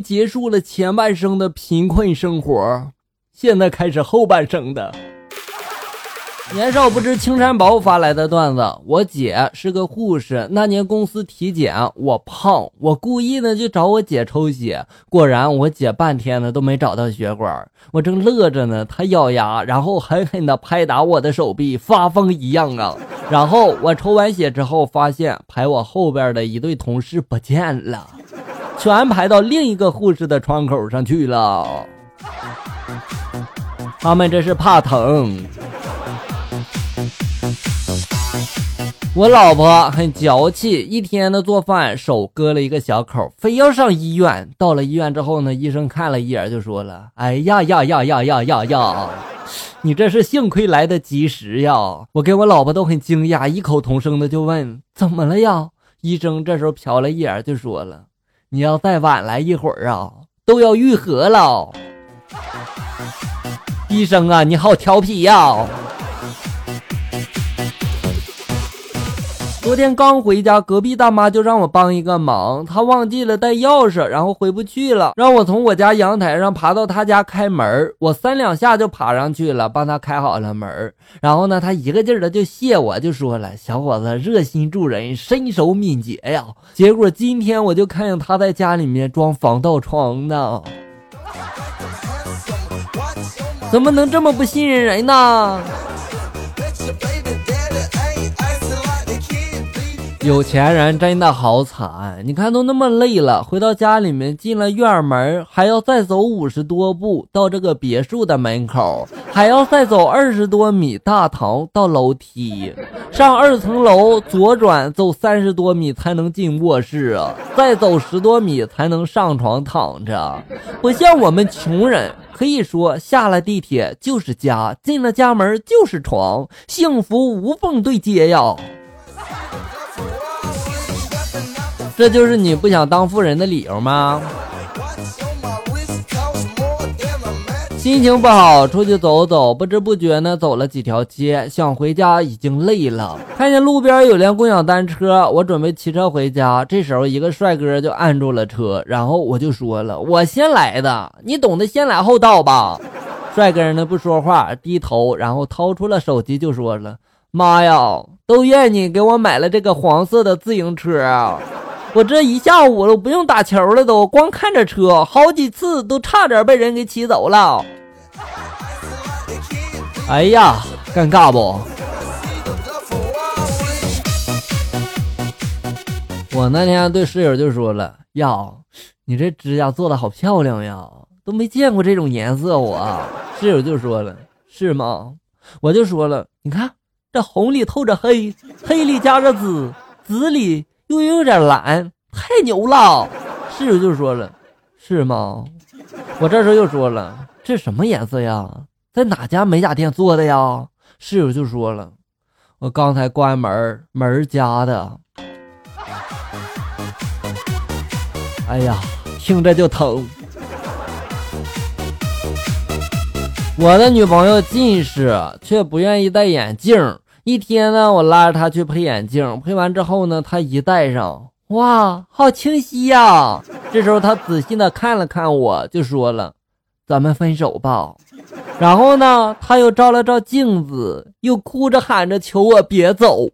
结束了前半生的贫困生活，现在开始后半生的。年少不知青山薄发来的段子。我姐是个护士，那年公司体检，我胖，我故意呢就找我姐抽血，果然我姐半天呢都没找到血管。我正乐着呢，她咬牙，然后狠狠地拍打我的手臂，发疯一样啊！然后我抽完血之后，发现排我后边的一对同事不见了，全排到另一个护士的窗口上去了。他们这是怕疼。我老婆很娇气，一天的做饭手割了一个小口，非要上医院。到了医院之后呢，医生看了一眼就说了：“哎呀呀呀呀呀呀呀，你这是幸亏来得及时呀！”我跟我老婆都很惊讶，异口同声的就问：“怎么了呀？”医生这时候瞟了一眼就说了：“你要再晚来一会儿啊，都要愈合了。”医生啊，你好调皮呀！昨天刚回家，隔壁大妈就让我帮一个忙，她忘记了带钥匙，然后回不去了，让我从我家阳台上爬到她家开门。我三两下就爬上去了，帮她开好了门。然后呢，她一个劲儿的就谢我，就说了：“小伙子热心助人，身手敏捷呀。”结果今天我就看见她在家里面装防盗窗呢，怎么能这么不信任人呢？有钱人真的好惨，你看都那么累了，回到家里面进了院门，还要再走五十多步到这个别墅的门口，还要再走二十多米大堂到楼梯，上二层楼左转走三十多米才能进卧室啊，再走十多米才能上床躺着。不像我们穷人，可以说下了地铁就是家，进了家门就是床，幸福无缝对接呀。这就是你不想当富人的理由吗？心情不好，出去走走，不知不觉呢走了几条街，想回家已经累了。看见路边有辆共享单车，我准备骑车回家。这时候一个帅哥就按住了车，然后我就说了：“我先来的，你懂得先来后到吧？”帅哥呢不说话，低头，然后掏出了手机就说了：“妈呀，都怨你给我买了这个黄色的自行车啊！”我这一下午了，不用打球了，都光看着车，好几次都差点被人给骑走了。哎呀，尴尬不？我那天对室友就说了：“呀，你这指甲做的好漂亮呀，都没见过这种颜色。”我室友就说了：“是吗？”我就说了：“你看，这红里透着黑，黑里加着紫，紫里……”又有点蓝，太牛了！室友就说了：“是吗？”我这时候又说了：“这什么颜色呀？在哪家美甲店做的呀？”室友就说了：“我刚才关门门夹的。”哎呀，听着就疼。我的女朋友近视，却不愿意戴眼镜。一天呢，我拉着他去配眼镜，配完之后呢，他一戴上，哇，好清晰呀！这时候他仔细的看了看我，就说了：“咱们分手吧。”然后呢，他又照了照镜子，又哭着喊着求我别走。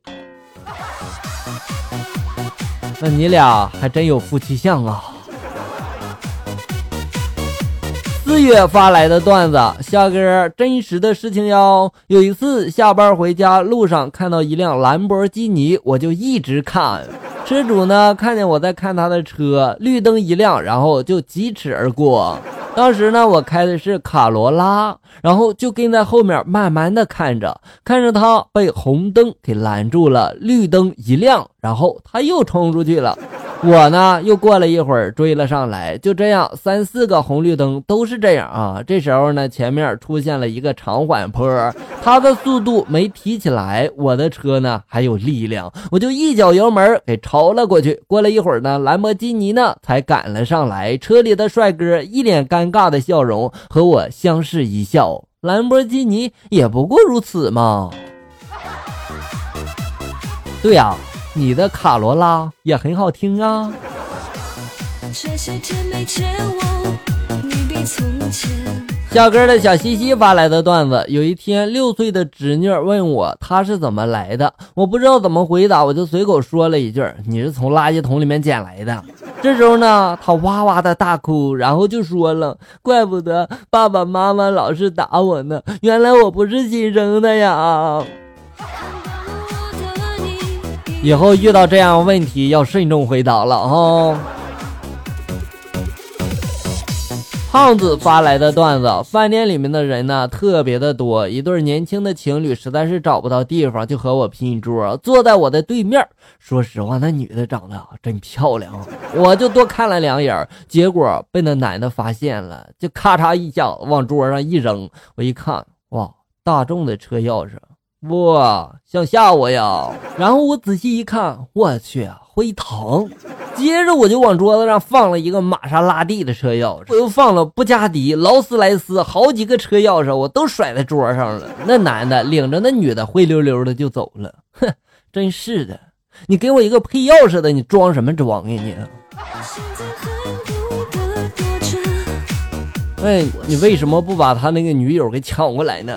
那你俩还真有夫妻相啊！四月发来的段子，下个真实的事情哟。有一次下班回家路上看到一辆兰博基尼，我就一直看。车主呢看见我在看他的车，绿灯一亮，然后就疾驰而过。当时呢我开的是卡罗拉，然后就跟在后面慢慢的看着，看着他被红灯给拦住了，绿灯一亮，然后他又冲出去了。我呢，又过了一会儿追了上来，就这样三四个红绿灯都是这样啊。这时候呢，前面出现了一个长缓坡，他的速度没提起来，我的车呢还有力量，我就一脚油门给超了过去。过了一会儿呢，兰博基尼呢才赶了上来，车里的帅哥一脸尴尬的笑容和我相视一笑。兰博基尼也不过如此嘛。对呀。你的卡罗拉也很好听啊。小哥的小西西发来的段子：有一天，六岁的侄女问我他是怎么来的，我不知道怎么回答，我就随口说了一句：“你是从垃圾桶里面捡来的。”这时候呢，他哇哇的大哭，然后就说了：“怪不得爸爸妈妈老是打我呢，原来我不是亲生的呀！”以后遇到这样问题要慎重回答了哈。胖子发来的段子：饭店里面的人呢特别的多，一对年轻的情侣实在是找不到地方，就和我拼桌，坐在我的对面。说实话，那女的长得真漂亮，我就多看了两眼，结果被那男的发现了，就咔嚓一下往桌上一扔。我一看，哇，大众的车钥匙，哇，想吓我呀！然后我仔细一看，我去，会疼。接着我就往桌子上放了一个玛莎拉蒂的车钥匙，我又放了布加迪、劳斯莱斯好几个车钥匙，我都甩在桌上了。那男的领着那女的灰溜溜的就走了，哼，真是的，你给我一个配钥匙的，你装什么装呀你？哎，你为什么不把他那个女友给抢过来呢？